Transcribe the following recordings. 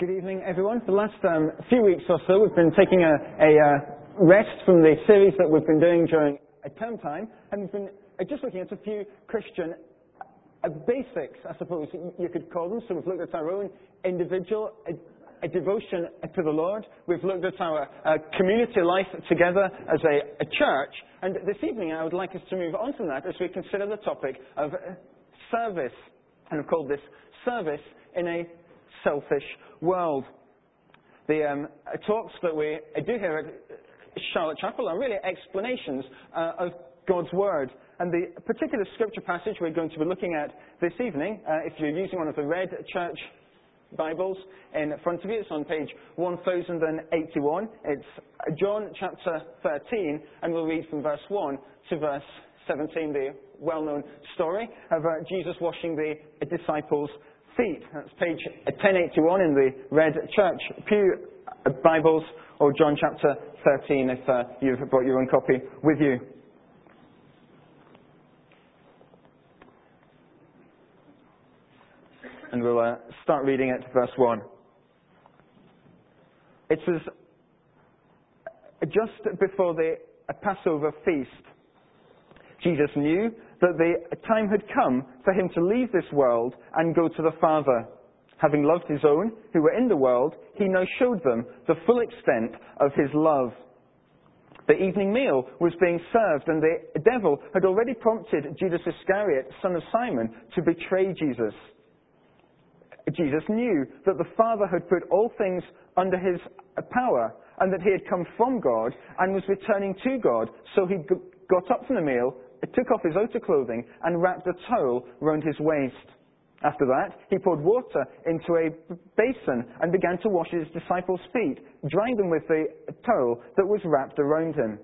Good evening, everyone. For the last um, few weeks or so, we've been taking a, a uh, rest from the series that we've been doing during a term time, and we've been uh, just looking at a few Christian uh, basics, I suppose you could call them. So we've looked at our own individual uh, a devotion to the Lord. We've looked at our uh, community life together as a, a, church. And this evening, I would like us to move on from that as we consider the topic of uh, service. And I've called this service in a selfish world. The um, talks that we do here at Charlotte Chapel are really explanations uh, of God's Word. And the particular scripture passage we're going to be looking at this evening, uh, if you're using one of the red church Bibles in front of you. It's on page 1081. It's John chapter 13, and we'll read from verse 1 to verse 17, the well known story of uh, Jesus washing the disciples' feet. That's page 1081 in the Red Church Pew Bibles, or John chapter 13 if uh, you've brought your own copy with you. And we'll uh, start reading at verse 1. It says, just before the Passover feast, Jesus knew that the time had come for him to leave this world and go to the Father. Having loved his own who were in the world, he now showed them the full extent of his love. The evening meal was being served, and the devil had already prompted Judas Iscariot, son of Simon, to betray Jesus. Jesus knew that the Father had put all things under his power, and that he had come from God and was returning to God. So he got up from the meal took off his outer clothing and wrapped a towel round his waist. After that, he poured water into a basin and began to wash his disciples' feet, drying them with the towel that was wrapped around him.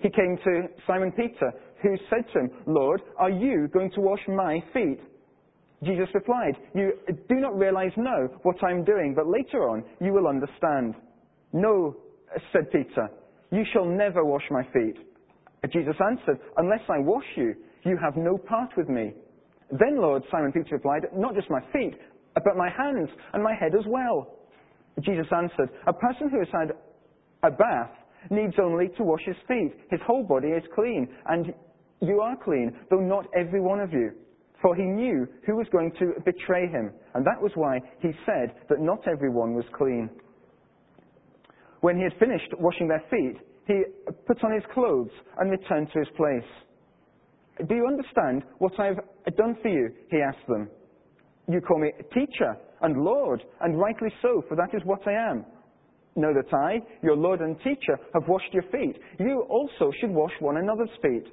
He came to Simon Peter, who said to him, Lord, are you going to wash my feet? Jesus replied, You do not realize now what I'm doing, but later on you will understand. No, said Peter, you shall never wash my feet. Jesus answered, Unless I wash you, you have no part with me. Then, Lord, Simon Peter replied, Not just my feet, but my hands and my head as well. Jesus answered, A person who has had a bath needs only to wash his feet. His whole body is clean, and you are clean, though not every one of you. For he knew who was going to betray him, and that was why he said that not everyone was clean. When he had finished washing their feet, he put on his clothes and returned to his place. Do you understand what I have done for you? He asked them. You call me teacher and Lord, and rightly so, for that is what I am. Know that I, your Lord and teacher, have washed your feet. You also should wash one another's feet.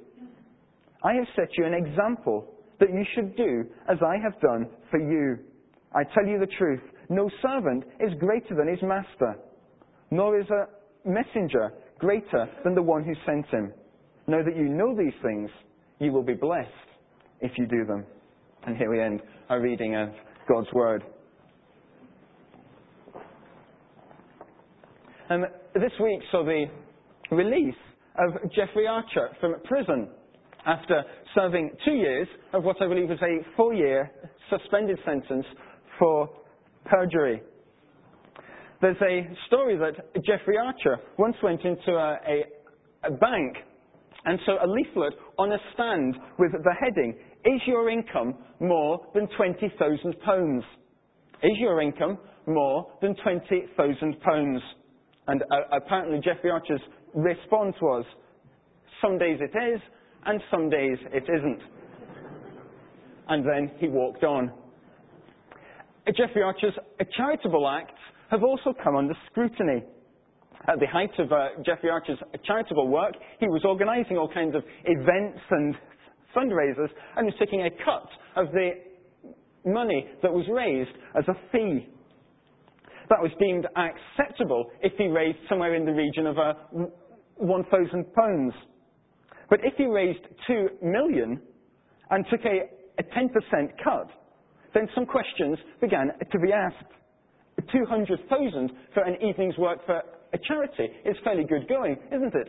I have set you an example that you should do as I have done for you. I tell you the truth, no servant is greater than his master, nor is a messenger greater than the one who sent him. Know that you know these things. You will be blessed if you do them. And here we end our reading of God's Word. Um, this week saw the release of Jeffrey Archer from prison after serving two years of what I believe was a four year suspended sentence for perjury. There's a story that Jeffrey Archer once went into a, a, a bank and saw a leaflet on a stand with the heading, Is your income more than £20,000? Is your income more than £20,000? And uh, apparently Jeffrey Archer's response was, Some days it is, and some days it isn't. And then he walked on. Jeffrey Archer's charitable acts have also come under scrutiny. At the height of uh, Jeffrey Archer's charitable work, he was organising all kinds of events and fundraisers and was taking a cut of the money that was raised as a fee. That was deemed acceptable if he raised somewhere in the region of uh, £1,000. But if he raised two million and took a, a 10% cut, then some questions began to be asked. 200,000 for an evening's work for a charity is fairly good going, isn't it?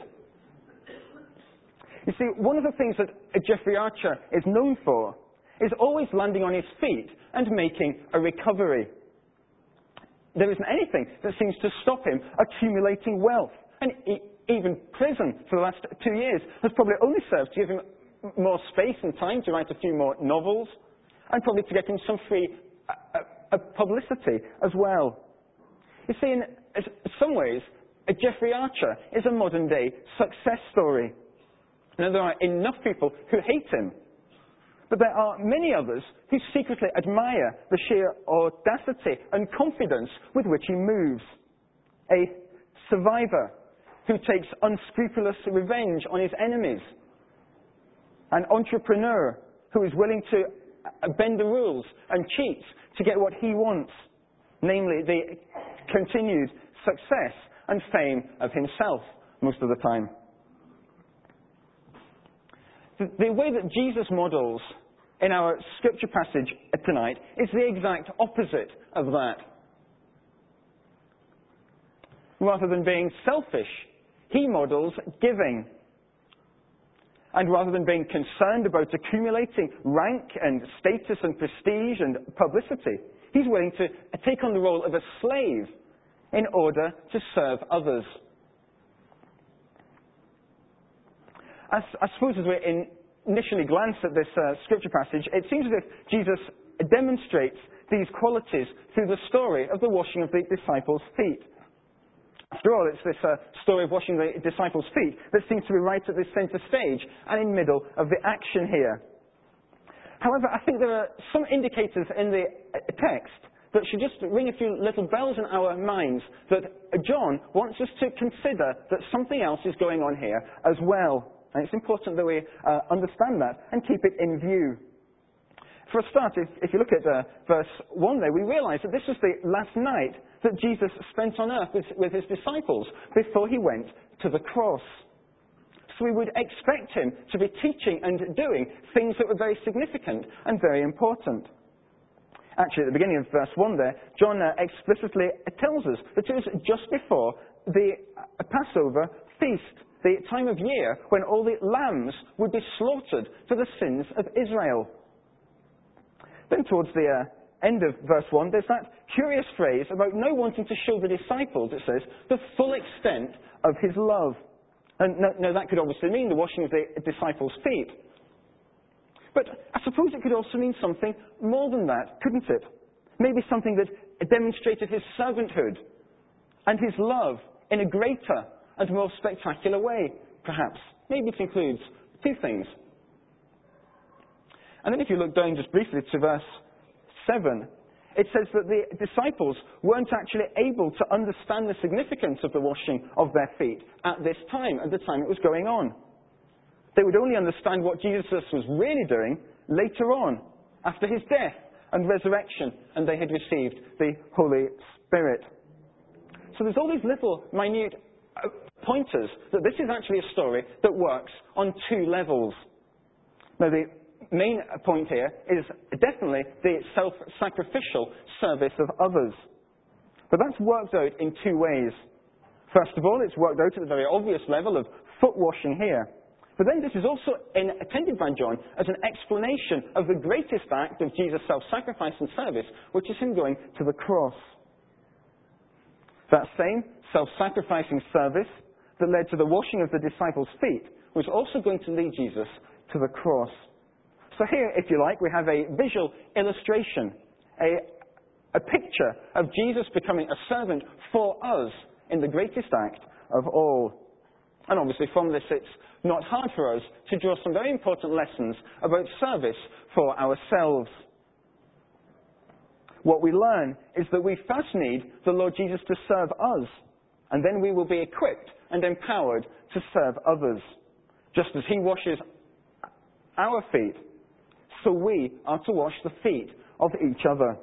You see, one of the things that Jeffrey Archer is known for is always landing on his feet and making a recovery. there isn't anything that seems to stop him accumulating wealth. And even prison for the last two years has probably only served to give him more space and time to write a few more novels and probably to get him some free uh, uh, publicity as well. You see, in some ways, Jeffrey Archer is a modern day success story. Now, there are enough people who hate him, but there are many others who secretly admire the sheer audacity and confidence with which he moves. A survivor who takes unscrupulous revenge on his enemies. An entrepreneur who is willing to Uh, bend the rules and cheat to get what he wants, namely the continued success and fame of himself most of the time. The, the way that Jesus models in our scripture passage tonight is the exact opposite of that. Rather than being selfish, he models giving. And rather than being concerned about accumulating rank and status and prestige and publicity, he's willing to take on the role of a slave in order to serve others. As, I suppose as we initially glance at this uh, scripture passage, it seems as if Jesus demonstrates these qualities through the story of the washing of the disciples' feet. After all, it's this uh, story of washing the disciples' feet that seems to be right at the center stage and in the middle of the action here. However, I think there are some indicators in the uh, text that should just ring a few little bells in our minds that John wants us to consider that something else is going on here as well. And it's important that we uh, understand that and keep it in view. For a start, if, if you look at uh, verse 1 there, we realize that this was the last night that Jesus spent on earth with, with his disciples before he went to the cross. So we would expect him to be teaching and doing things that were very significant and very important. Actually, at the beginning of verse 1 there, John uh, explicitly tells us that it was just before the uh, Passover feast, the time of year when all the lambs would be slaughtered for the sins of Israel. Then towards the uh, end of verse 1, there's that curious phrase about no wanting to show the disciples, it says, the full extent of his love. And no, no, that could obviously mean the washing of the disciples' feet. But I suppose it could also mean something more than that, couldn't it? Maybe something that demonstrated his servanthood and his love in a greater and more spectacular way, perhaps. Maybe it includes two things. And then if you look down just briefly to verse 7, it says that the disciples weren't actually able to understand the significance of the washing of their feet at this time, at the time it was going on. They would only understand what Jesus was really doing later on, after his death and resurrection, and they had received the Holy Spirit. So there's all these little minute uh, pointers that this is actually a story that works on two levels. Now, the main point here is definitely the self-sacrificial service of others. But that's worked out in two ways. First of all, it's worked out at the very obvious level of foot washing here. But then this is also attended by John as an explanation of the greatest act of Jesus' self-sacrifice and service, which is him going to the cross. That same self-sacrificing service that led to the washing of the disciples' feet was also going to lead Jesus to the cross. So here, if you like, we have a visual illustration, a, a picture of Jesus becoming a servant for us in the greatest act of all. And obviously from this it's not hard for us to draw some very important lessons about service for ourselves. What we learn is that we first need the Lord Jesus to serve us, and then we will be equipped and empowered to serve others. Just as He washes our feet, so we are to wash the feet of each other.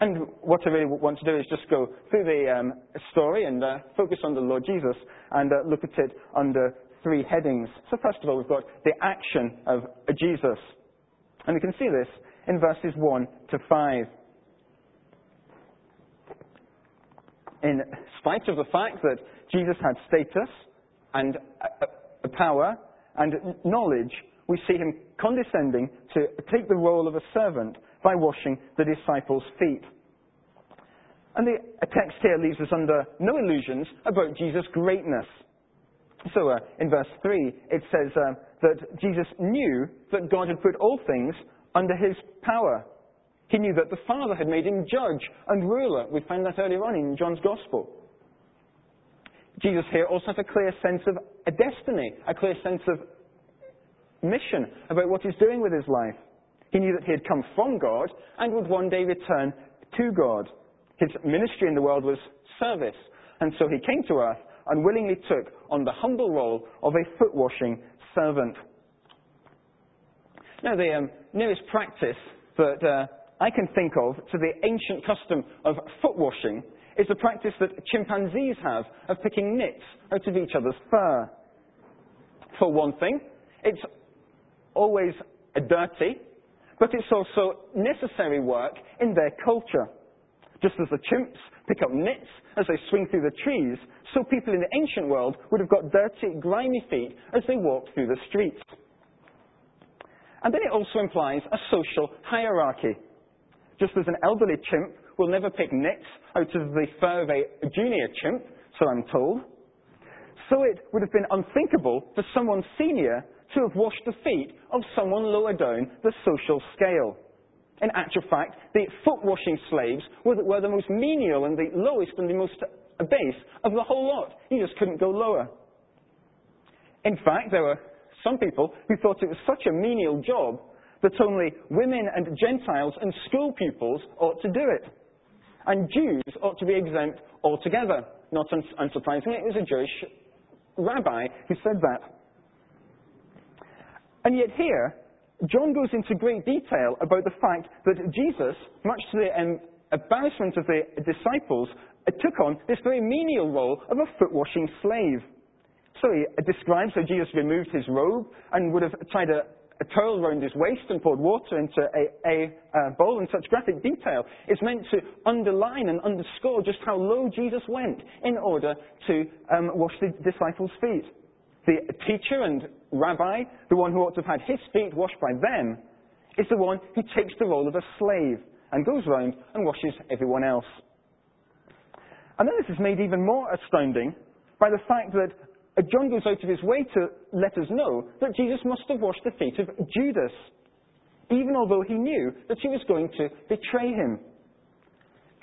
And what I really want to do is just go through the um, story and uh, focus on the Lord Jesus and uh, look at it under three headings. So first of all, we've got the action of Jesus. And we can see this in verses 1 to 5. In spite of the fact that Jesus had status and uh, power and knowledge, we see him condescending to take the role of a servant by washing the disciples' feet. And the text here leaves us under no illusions about Jesus' greatness. So uh, in verse 3, it says uh, that Jesus knew that God had put all things under his power. He knew that the Father had made him judge and ruler. We find that earlier on in John's Gospel. Jesus here also has a clear sense of a destiny, a clear sense of mission about what he's doing with his life. He knew that he had come from God and would one day return to God. His ministry in the world was service, and so he came to earth and willingly took on the humble role of a foot washing servant. Now, the um, nearest practice that uh, I can think of to the ancient custom of foot washing is the practice that chimpanzees have of picking nits out of each other's fur. For one thing, it's always dirty, but it's also necessary work in their culture. Just as the chimps pick up nits as they swing through the trees, so people in the ancient world would have got dirty, grimy feet as they walked through the streets. And then it also implies a social hierarchy. Just as an elderly chimp will never pick nits out of the fur of a junior chimp, so I'm told, so it would have been unthinkable for someone senior to have washed the feet of someone lower down the social scale. In actual fact, the foot washing slaves were the, were the most menial and the lowest and the most base of the whole lot. You just couldn't go lower. In fact, there were some people who thought it was such a menial job that only women and Gentiles and school pupils ought to do it. And Jews ought to be exempt altogether. Not unsurprisingly, it was a Jewish rabbi who said that. And yet here, John goes into great detail about the fact that Jesus, much to the embarrassment of the disciples, uh, took on this very menial role of a foot washing slave. So he describes how Jesus removed his robe and would have tied a, a towel around his waist and poured water into a, a, a bowl in such graphic detail. It's meant to underline and underscore just how low Jesus went in order to um, wash the disciples' feet. The teacher and rabbi, the one who ought to have had his feet washed by them, is the one who takes the role of a slave and goes round and washes everyone else. And then this is made even more astounding by the fact that John goes out of his way to let us know that Jesus must have washed the feet of Judas, even although he knew that he was going to betray him.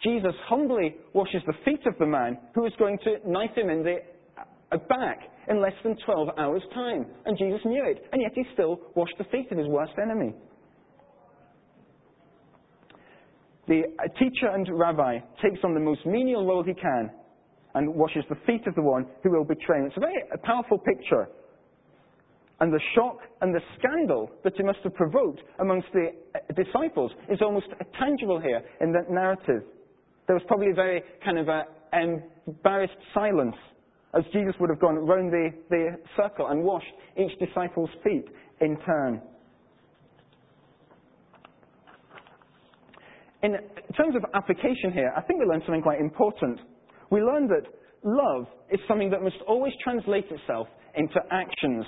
Jesus humbly washes the feet of the man who is going to knife him in the back in less than 12 hours' time. And Jesus knew it, and yet he still washed the feet of his worst enemy. The uh, teacher and rabbi takes on the most menial role he can and washes the feet of the one who will betray him. It's a very uh, powerful picture. And the shock and the scandal that it must have provoked amongst the uh, disciples is almost uh, tangible here in that narrative. There was probably a very kind of a embarrassed silence as Jesus would have gone round the, the circle and washed each disciple's feet in turn. In terms of application here, I think we learned something quite important. We learned that love is something that must always translate itself into actions.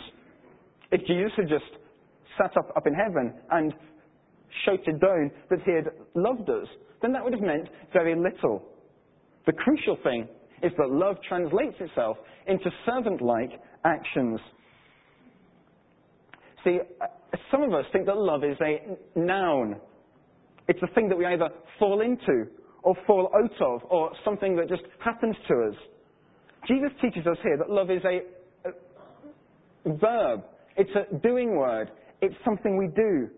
If Jesus had just sat up, up in heaven and shouted down that he had loved us, then that would have meant very little. The crucial thing is that love translates itself into servant like actions. See, uh, some of us think that love is a noun. It's a thing that we either fall into or fall out of, or something that just happens to us. Jesus teaches us here that love is a, a verb, it's a doing word, it's something we do.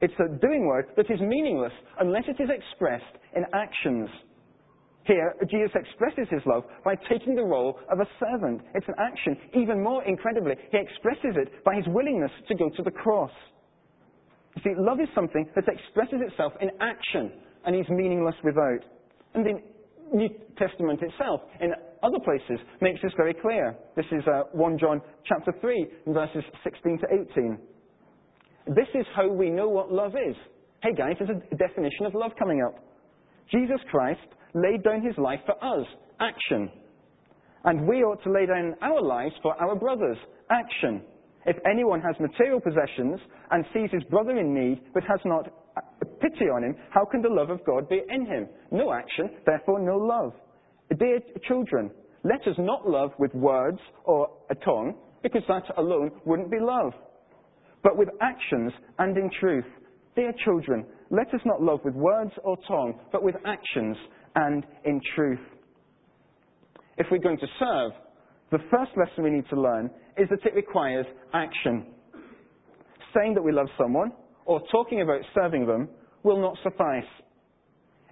It's a doing word that is meaningless unless it is expressed in actions. Here, Jesus expresses his love by taking the role of a servant. It's an action. Even more incredibly, he expresses it by his willingness to go to the cross. You see, love is something that expresses itself in action and is meaningless without. And the New Testament itself, in other places, makes this very clear. This is uh, 1 John chapter 3, verses 16 to 18. This is how we know what love is. Hey guys, there's a definition of love coming up. Jesus Christ laid down his life for us. Action. And we ought to lay down our lives for our brothers. Action. If anyone has material possessions and sees his brother in need but has not uh, pity on him, how can the love of God be in him? No action, therefore no love. Dear children, let us not love with words or a tongue, because that alone wouldn't be love, but with actions and in truth. Dear children, let us not love with words or tongue, but with actions and in truth. If we're going to serve, the first lesson we need to learn is that it requires action. Saying that we love someone or talking about serving them will not suffice.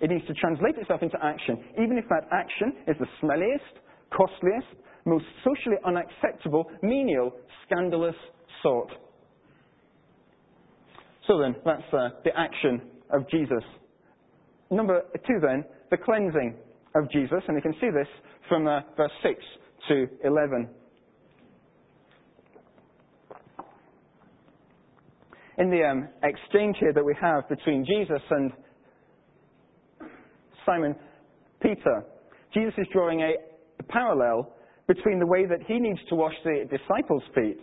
It needs to translate itself into action, even if that action is the smelliest, costliest, most socially unacceptable, menial, scandalous sort. So then, that's uh, the action of Jesus. Number two, then, the cleansing of Jesus, and you can see this from uh, verse 6 to 11. In the um, exchange here that we have between Jesus and Simon Peter, Jesus is drawing a, a parallel between the way that he needs to wash the disciples' feet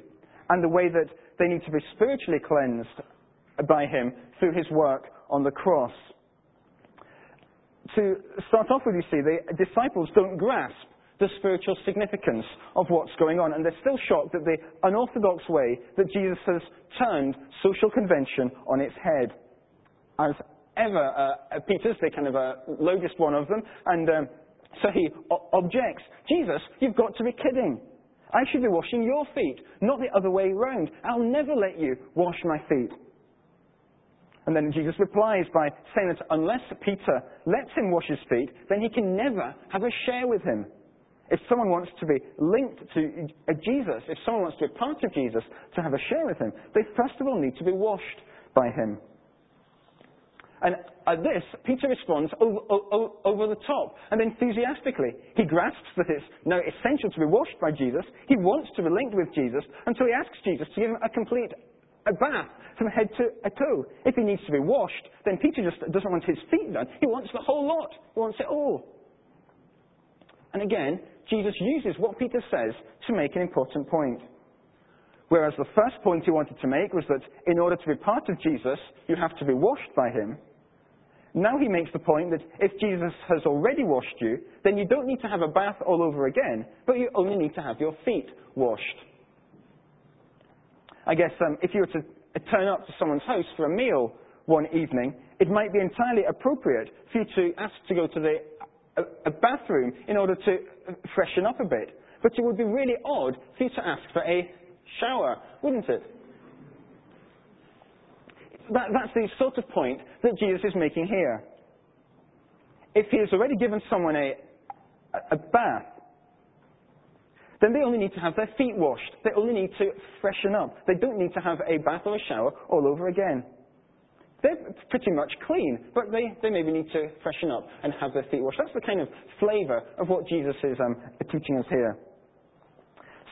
and the way that they need to be spiritually cleansed by him through his work on the cross. To start off with, you see, the disciples don't grasp the spiritual significance of what's going on, and they're still shocked at the unorthodox way that Jesus has turned social convention on its head. As ever, uh, Peter's the kind of uh, lowest one of them, and um, so he o- objects. Jesus, you've got to be kidding. I should be washing your feet, not the other way round. I'll never let you wash my feet. And then Jesus replies by saying that unless Peter lets him wash his feet, then he can never have a share with him. If someone wants to be linked to a Jesus, if someone wants to be part of Jesus, to have a share with him, they first of all need to be washed by him. And at this, Peter responds over, over, over, the top and enthusiastically. He grasps that it's now essential to be washed by Jesus. He wants to be linked with Jesus, and so he asks Jesus to give him a complete a bath from head to a toe. If he needs to be washed, then Peter just doesn't want his feet done. He wants the whole lot. He wants it all. And again, Jesus uses what Peter says to make an important point. Whereas the first point he wanted to make was that in order to be part of Jesus, you have to be washed by him. Now he makes the point that if Jesus has already washed you, then you don't need to have a bath all over again, but you only need to have your feet washed. I guess um, if you were to uh, turn up to someone's house for a meal one evening, it might be entirely appropriate for you to ask to go to the a, a bathroom in order to uh, freshen up a bit. But it would be really odd for you to ask for a shower, wouldn't it? That, that's the sort of point that Jesus is making here. If he has already given someone a, a bath, then they only need to have their feet washed. They only need to freshen up. They don't need to have a bath or a shower all over again. They're pretty much clean, but they, they maybe need to freshen up and have their feet washed. That's the kind of flavour of what Jesus is um, teaching us here.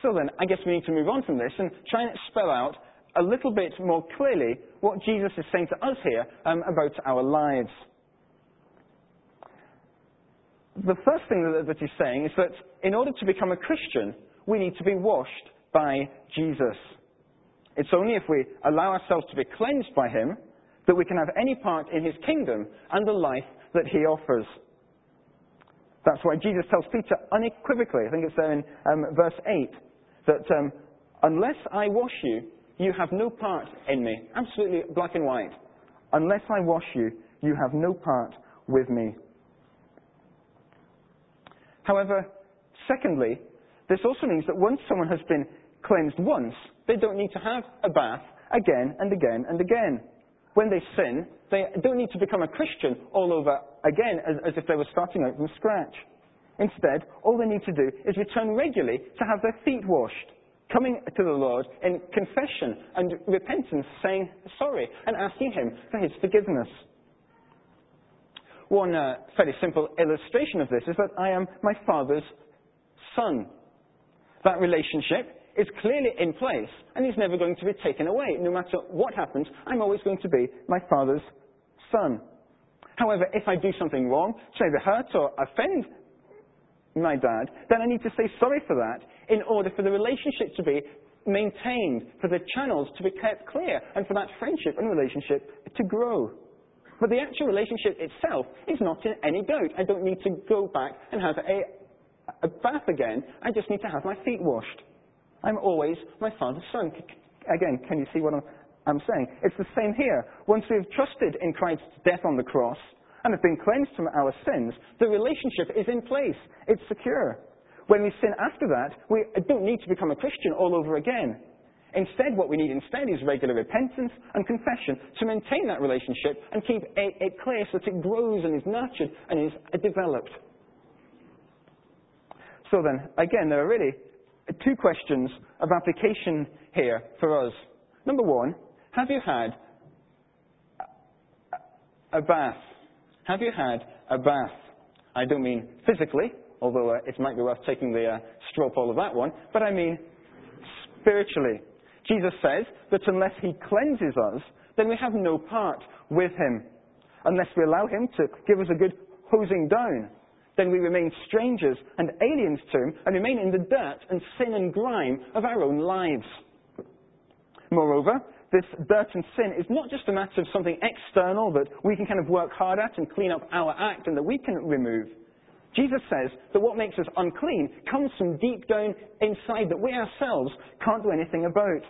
So then, I guess we need to move on from this and try and spell out a little bit more clearly what Jesus is saying to us here um, about our lives the first thing that, he's saying is that in order to become a Christian, we need to be washed by Jesus. It's only if we allow ourselves to be cleansed by him that we can have any part in his kingdom and the life that he offers. That's why Jesus tells Peter unequivocally, I think it's there in um, verse 8, that um, unless I wash you, you have no part in me. Absolutely black and white. Unless I wash you, you have no part with me. However, secondly, this also means that once someone has been cleansed once, they don't need to have a bath again and again and again. When they sin, they don't need to become a Christian all over again as, as if they were starting out from scratch. Instead, all they need to do is return regularly to have their feet washed, coming to the Lord in confession and repentance, saying sorry and asking Him for His forgiveness. One uh, fairly simple illustration of this is that I am my father's son. That relationship is clearly in place and is never going to be taken away. No matter what happens, I'm always going to be my father's son. However, if I do something wrong, say either hurt or offend my dad, then I need to say sorry for that in order for the relationship to be maintained, for the channels to be kept clear, and for that friendship and relationship to grow. But the actual relationship itself is not in any doubt. I don't need to go back and have a, a bath again. I just need to have my feet washed. I'm always my father's son. Again, can you see what I'm, I'm saying? It's the same here. Once we've trusted in Christ's death on the cross and have been cleansed from our sins, the relationship is in place. It's secure. When we sin after that, we uh, don't need to become a Christian all over again. Instead, what we need instead is regular repentance and confession to maintain that relationship and keep it, clear so that it grows and is nurtured and is developed. So then, again, there are really two questions of application here for us. Number one, have you had a bath? Have you had a bath? I don't mean physically, although uh, it might be worth taking the uh, straw poll of that one, but I mean spiritually. Jesus says that unless he cleanses us, then we have no part with him. Unless we allow him to give us a good hosing down, then we remain strangers and aliens to him and remain in the dirt and sin and grime of our own lives. Moreover, this dirt and sin is not just a matter of something external that we can kind of work hard at and clean up our act and that we can remove. Jesus says that what makes us unclean comes from deep down inside that we ourselves can't do anything about.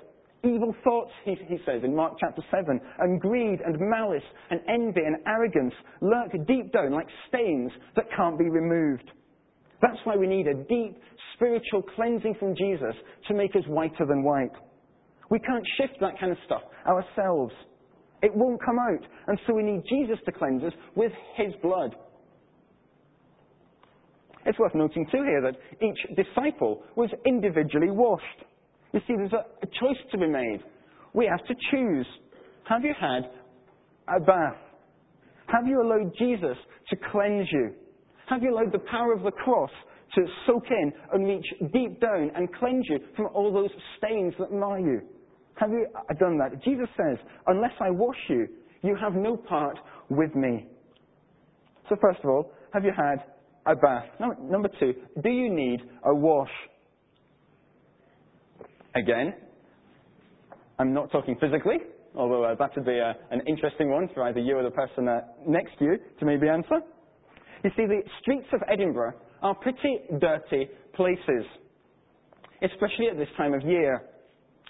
Evil thoughts, he, he, says in Mark chapter 7, and greed and malice and envy and arrogance lurk deep down like stains that can't be removed. That's why we need a deep spiritual cleansing from Jesus to make us whiter than white. We can't shift that kind of stuff ourselves. It won't come out. And so we need Jesus to cleanse us with his blood. It's worth noting too here that each disciple was individually washed. You see, there's a, a choice to be made. We have to choose. Have you had a bath? Have you allowed Jesus to cleanse you? Have you allowed the power of the cross to soak in and reach deep down and cleanse you from all those stains that mar you? Have you uh, done that? Jesus says, unless I wash you, you have no part with me. So first of all, have you had a bath? Number two, do you need a wash? Again, I'm not talking physically, although uh, that would be uh, an interesting one for either you or the person uh, next to you to maybe answer. You see, the streets of Edinburgh are pretty dirty places, especially at this time of year.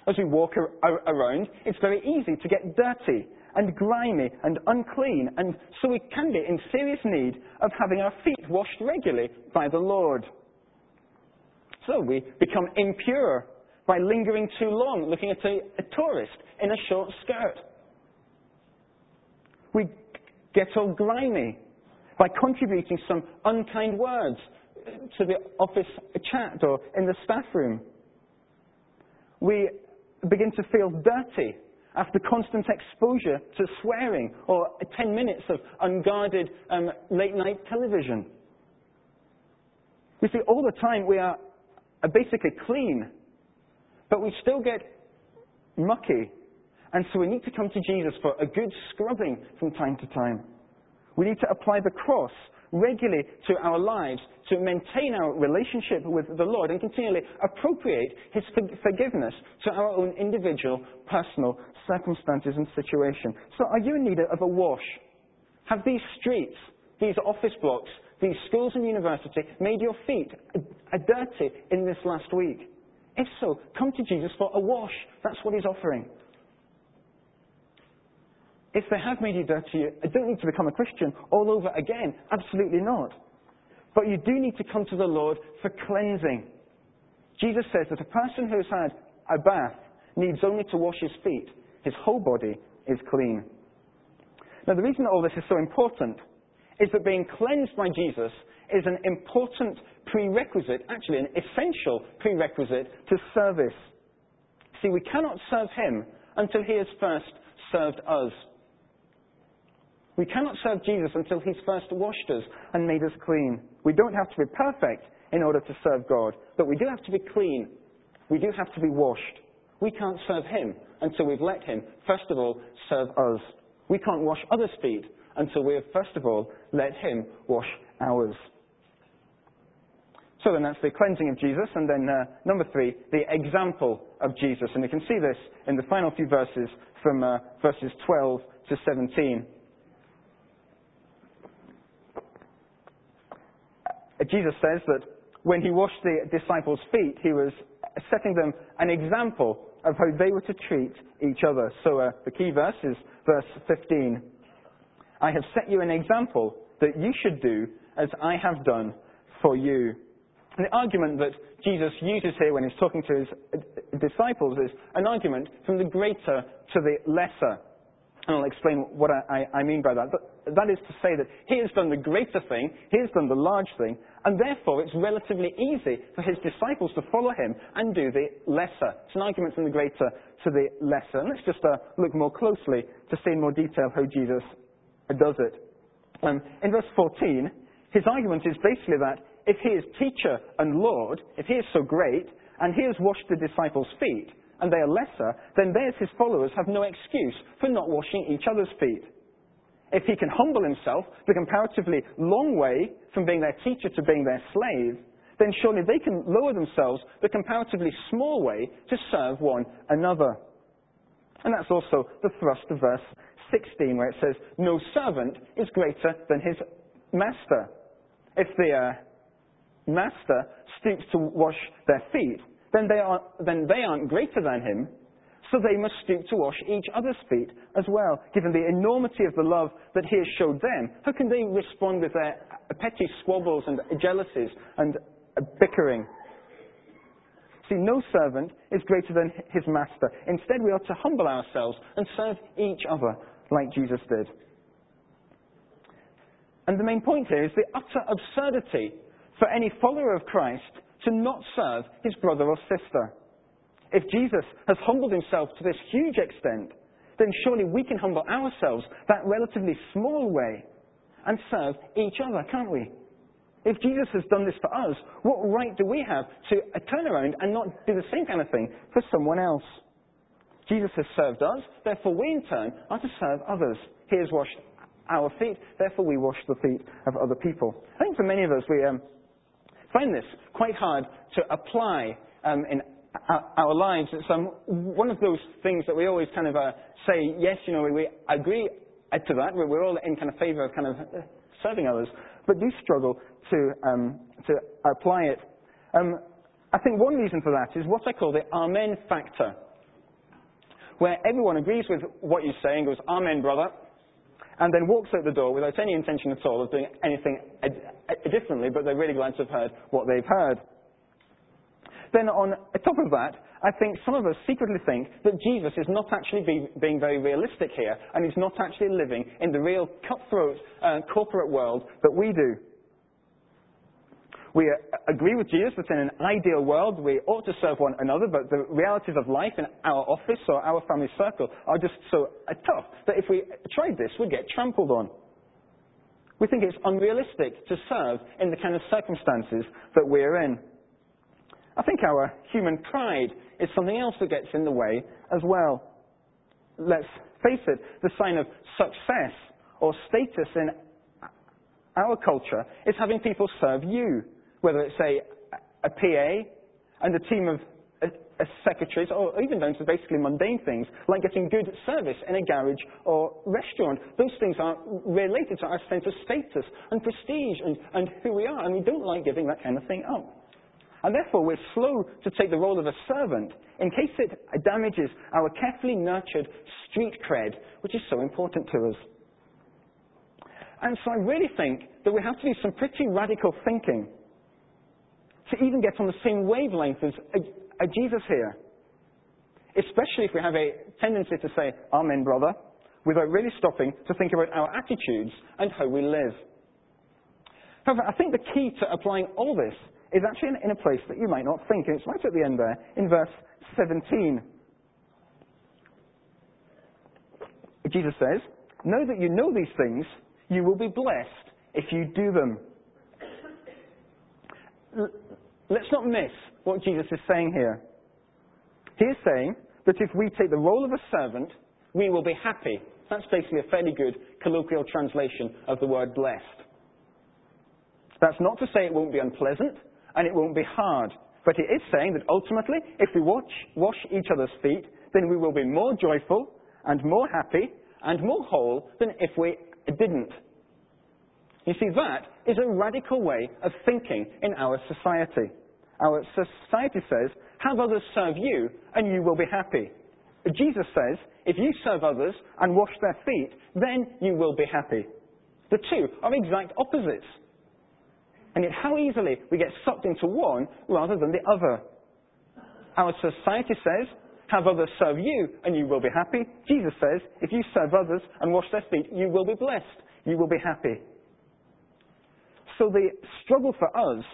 As we walk ar- around, it's very easy to get dirty and grimy and unclean, and so we can be in serious need of having our feet washed regularly by the Lord. So we become impure by lingering too long looking at a, a tourist in a short skirt. We get all grimy by contributing some unkind words to the office chat or in the staff room. We begin to feel dirty after constant exposure to swearing or 10 minutes of unguarded um, late night television. You see, all the time we are basically clean, but we still get mucky. And so we need to come to Jesus for a good scrubbing from time to time. We need to apply the cross regularly to our lives to maintain our relationship with the Lord and continually appropriate His forgiveness to our own individual, personal circumstances and situation. So are you in need of a wash? Have these streets, these office blocks, these schools and university made your feet dirty in this last week? If so, come to Jesus for a wash. That's what He's offering. If they have made you dirty, you don't need to become a Christian all over again. Absolutely not. But you do need to come to the Lord for cleansing. Jesus says that a person who has had a bath needs only to wash his feet. His whole body is clean. Now, the reason that all this is so important is that being cleansed by Jesus is an important prerequisite, actually, an essential prerequisite to service. See, we cannot serve Him until He has first served us. We cannot serve Jesus until He's first washed us and made us clean. We don't have to be perfect in order to serve God, but we do have to be clean. We do have to be washed. We can't serve Him until we've let Him, first of all, serve us. We can't wash others' feet until we have, first of all, let Him wash ours. So then that's the cleansing of Jesus. And then uh, number three, the example of Jesus. And we can see this in the final few verses from uh, verses 12 to 17. Jesus says that when he washed the disciples' feet, he was setting them an example of how they were to treat each other. So uh, the key verse is verse 15. I have set you an example that you should do as I have done for you. And the argument that Jesus uses here when he's talking to his disciples is an argument from the greater to the lesser. And I'll explain what I, I, mean by that. But that is to say that he has done the greater thing, he has done the large thing, and therefore it's relatively easy for his disciples to follow him and do the lesser. It's an argument from the greater to the lesser. And let's just uh, look more closely to see in more detail how Jesus does it. Um, in verse 14, his argument is basically that if he is teacher and Lord, if he is so great, and he has washed the disciples' feet, and they are lesser, then they as his followers have no excuse for not washing each other's feet. If he can humble himself the comparatively long way from being their teacher to being their slave, then surely they can lower themselves the comparatively small way to serve one another. And that's also the thrust of verse 16, where it says, No servant is greater than his master. If the uh, master stoops to wash their feet, then they, are, then they aren't greater than him, so they must stoop to wash each other's feet as well. Given the enormity of the love that he has showed them, how can they respond with their petty squabbles and jealousies and bickering? See, no servant is greater than his master. Instead, we are to humble ourselves and serve each other like Jesus did. And the main point here is the utter absurdity for any follower of Christ to not serve his brother or sister. If Jesus has humbled himself to this huge extent, then surely we can humble ourselves that relatively small way and serve each other, can't we? If Jesus has done this for us, what right do we have to turn around and not do the same kind of thing for someone else? Jesus has served us, therefore we in turn are to serve others. He has washed our feet, therefore we wash the feet of other people. I think for many of us, we um, find this quite hard to apply um, in our lives. It's um, one of those things that we always kind of uh, say, yes, you know, we, we agree to that. We're, all in kind of favor of kind of uh, serving others, but do struggle to, um, to apply it. Um, I think one reason for that is what I call the amen factor, where everyone agrees with what you say and goes, amen, brother, and then walks out the door without any intention at all of doing anything differently, but they're really glad to have heard what they've heard. Then on top of that, I think some of us secretly think that Jesus is not actually be, being very realistic here, and he's not actually living in the real cutthroat uh, corporate world that we do. We uh, agree with Jesus that in an ideal world we ought to serve one another, but the realities of life in our office or our family circle are just so uh, tough that if we tried this, we'd get trampled on. We think it's unrealistic to serve in the kind of circumstances that we're in. I think our human pride is something else that gets in the way as well. Let's face it, the sign of success or status in our culture is having people serve you whether it's a, a PA and a team of a, a secretaries, or even down to basically mundane things like getting good service in a garage or restaurant. Those things are related to our sense of status and prestige and, and who we are, and we don't like giving that kind of thing up. And therefore, we're slow to take the role of a servant in case it damages our carefully nurtured street cred, which is so important to us. And so I really think that we have to do some pretty radical thinking to even get on the same wavelength as a, Jesus here. Especially if we have a tendency to say, Amen, brother, without really stopping to think about our attitudes and how we live. However, I think the key to applying all this is actually in, in a place that you might not think, and it's right at the end there, in verse 17. Jesus says, Know that you know these things, you will be blessed if you do them let's not miss what Jesus is saying here. He is saying that if we take the role of a servant, we will be happy. That's basically a fairly good colloquial translation of the word blessed. That's not to say it won't be unpleasant and it won't be hard, but it is saying that ultimately, if we watch, wash each other's feet, then we will be more joyful and more happy and more whole than if we didn't. You see, that is a radical way of thinking in our society. Our society says, have others serve you and you will be happy. Jesus says, if you serve others and wash their feet, then you will be happy. The two are exact opposites. And yet, how easily we get sucked into one rather than the other. Our society says, have others serve you and you will be happy. Jesus says, if you serve others and wash their feet, you will be blessed. You will be happy. So the struggle for us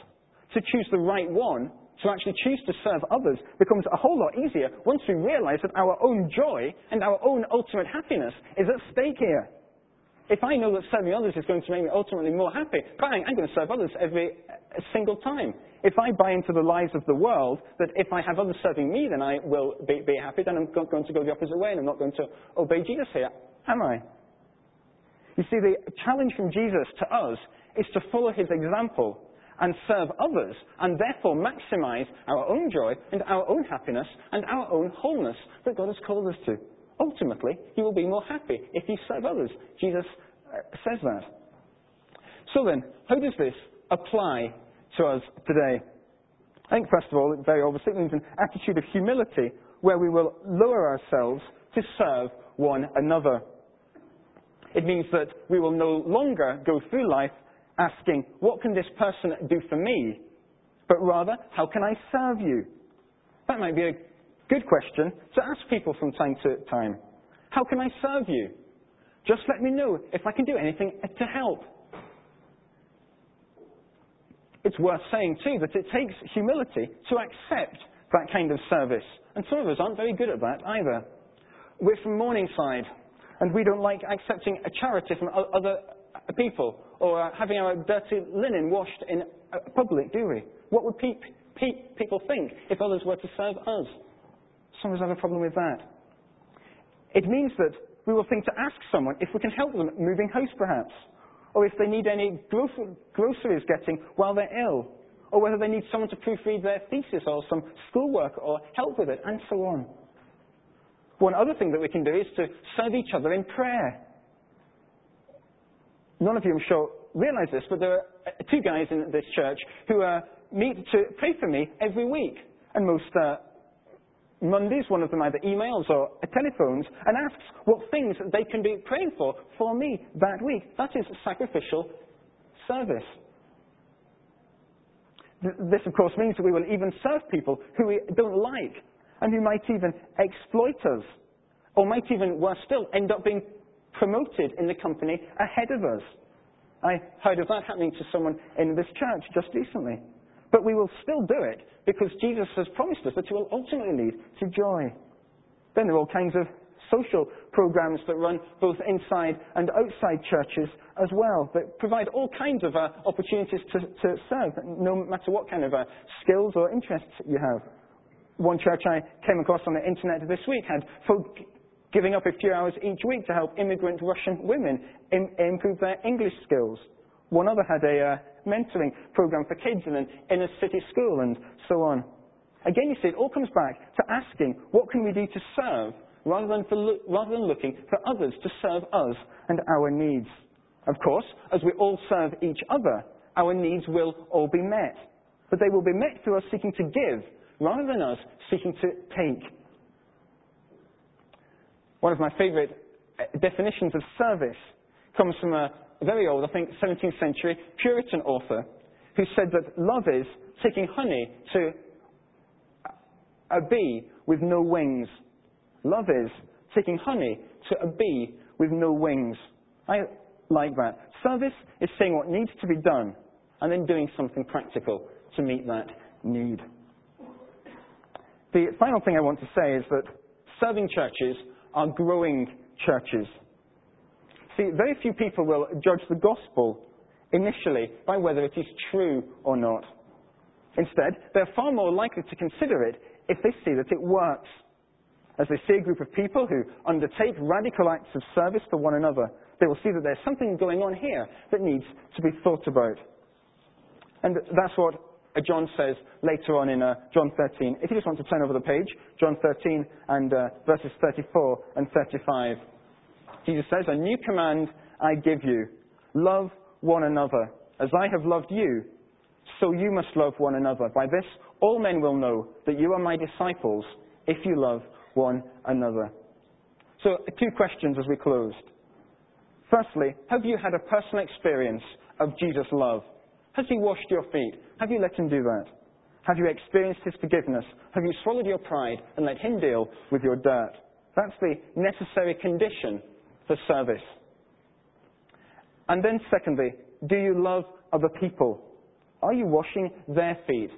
to choose the right one, to actually choose to serve others, becomes a whole lot easier once we realize that our own joy and our own ultimate happiness is at stake here. If I know that serving others is going to make me ultimately more happy, bang, I'm going to serve others every single time. If I buy into the lies of the world that if I have others serving me, then I will be, be happy, then I'm going to go the opposite way and I'm not going to obey Jesus here, am I? You see, the challenge from Jesus to us is to follow his example and serve others and therefore maximize our own joy and our own happiness and our own wholeness that God has called us to. Ultimately, you will be more happy if you serve others. Jesus uh, says that. So then, how does this apply to us today? I think, first of all, it very obviously means an attitude of humility where we will lower ourselves to serve one another. It means that we will no longer go through life asking, What can this person do for me? but rather, How can I serve you? That might be a Good question to ask people from time to time. How can I serve you? Just let me know if I can do anything to help. It's worth saying, too, that it takes humility to accept that kind of service. And some of us aren't very good at that either. We're from Morningside, and we don't like accepting a charity from other people or uh, having our dirty linen washed in uh, public, do we? What would pe- pe- people think if others were to serve us? Some of us have a problem with that. It means that we will think to ask someone if we can help them moving house, perhaps, or if they need any groceries getting while they're ill, or whether they need someone to proofread their thesis or some schoolwork or help with it, and so on. One other thing that we can do is to serve each other in prayer. None of you, I'm sure, realize this, but there are two guys in this church who uh, meet to pray for me every week. And most uh, Mondays, one of them either emails or telephones and asks what things they can be praying for for me that week. That is sacrificial service. This, of course, means that we will even serve people who we don't like and who might even exploit us, or might even, worse still, end up being promoted in the company ahead of us. I heard of that happening to someone in this church just recently. But we will still do it because Jesus has promised us that it will ultimately lead to joy. Then there are all kinds of social programs that run both inside and outside churches as well, that provide all kinds of uh, opportunities to, to, serve, no matter what kind of uh, skills or interests you have. One church I came across on the internet this week had folk giving up a few hours each week to help immigrant Russian women in, improve their English skills. One other had a uh, mentoring program for kids in an inner city school and so on. Again, you see, it all comes back to asking, what can we do to serve, rather than, lo- rather than looking for others to serve us and our needs. Of course, as we all serve each other, our needs will all be met. But they will be met through us seeking to give, rather than us seeking to take. One of my favorite uh, definitions of service comes from a very old, I think 17th century Puritan author who said that love is taking honey to a bee with no wings. Love is taking honey to a bee with no wings. I like that. Service is saying what needs to be done and then doing something practical to meet that need. The final thing I want to say is that serving churches are growing churches. See, very few people will judge the gospel initially by whether it is true or not. Instead, they're far more likely to consider it if they see that it works. As they see a group of people who undertake radical acts of service for one another, they will see that there's something going on here that needs to be thought about. And that's what John says later on in uh, John 13. If you just want to turn over the page, John 13 and uh, verses 34 and 35. Jesus says, A new command I give you love one another. As I have loved you, so you must love one another. By this, all men will know that you are my disciples if you love one another. So, two questions as we close. Firstly, have you had a personal experience of Jesus' love? Has he washed your feet? Have you let him do that? Have you experienced his forgiveness? Have you swallowed your pride and let him deal with your dirt? That's the necessary condition for service. And then, secondly, do you love other people? Are you washing their feet?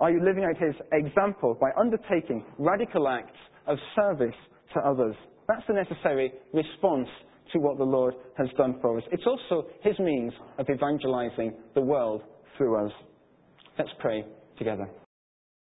Are you living out his example by undertaking radical acts of service to others? That's the necessary response to what the Lord has done for us. It's also his means of evangelizing the world through us. Let's pray together.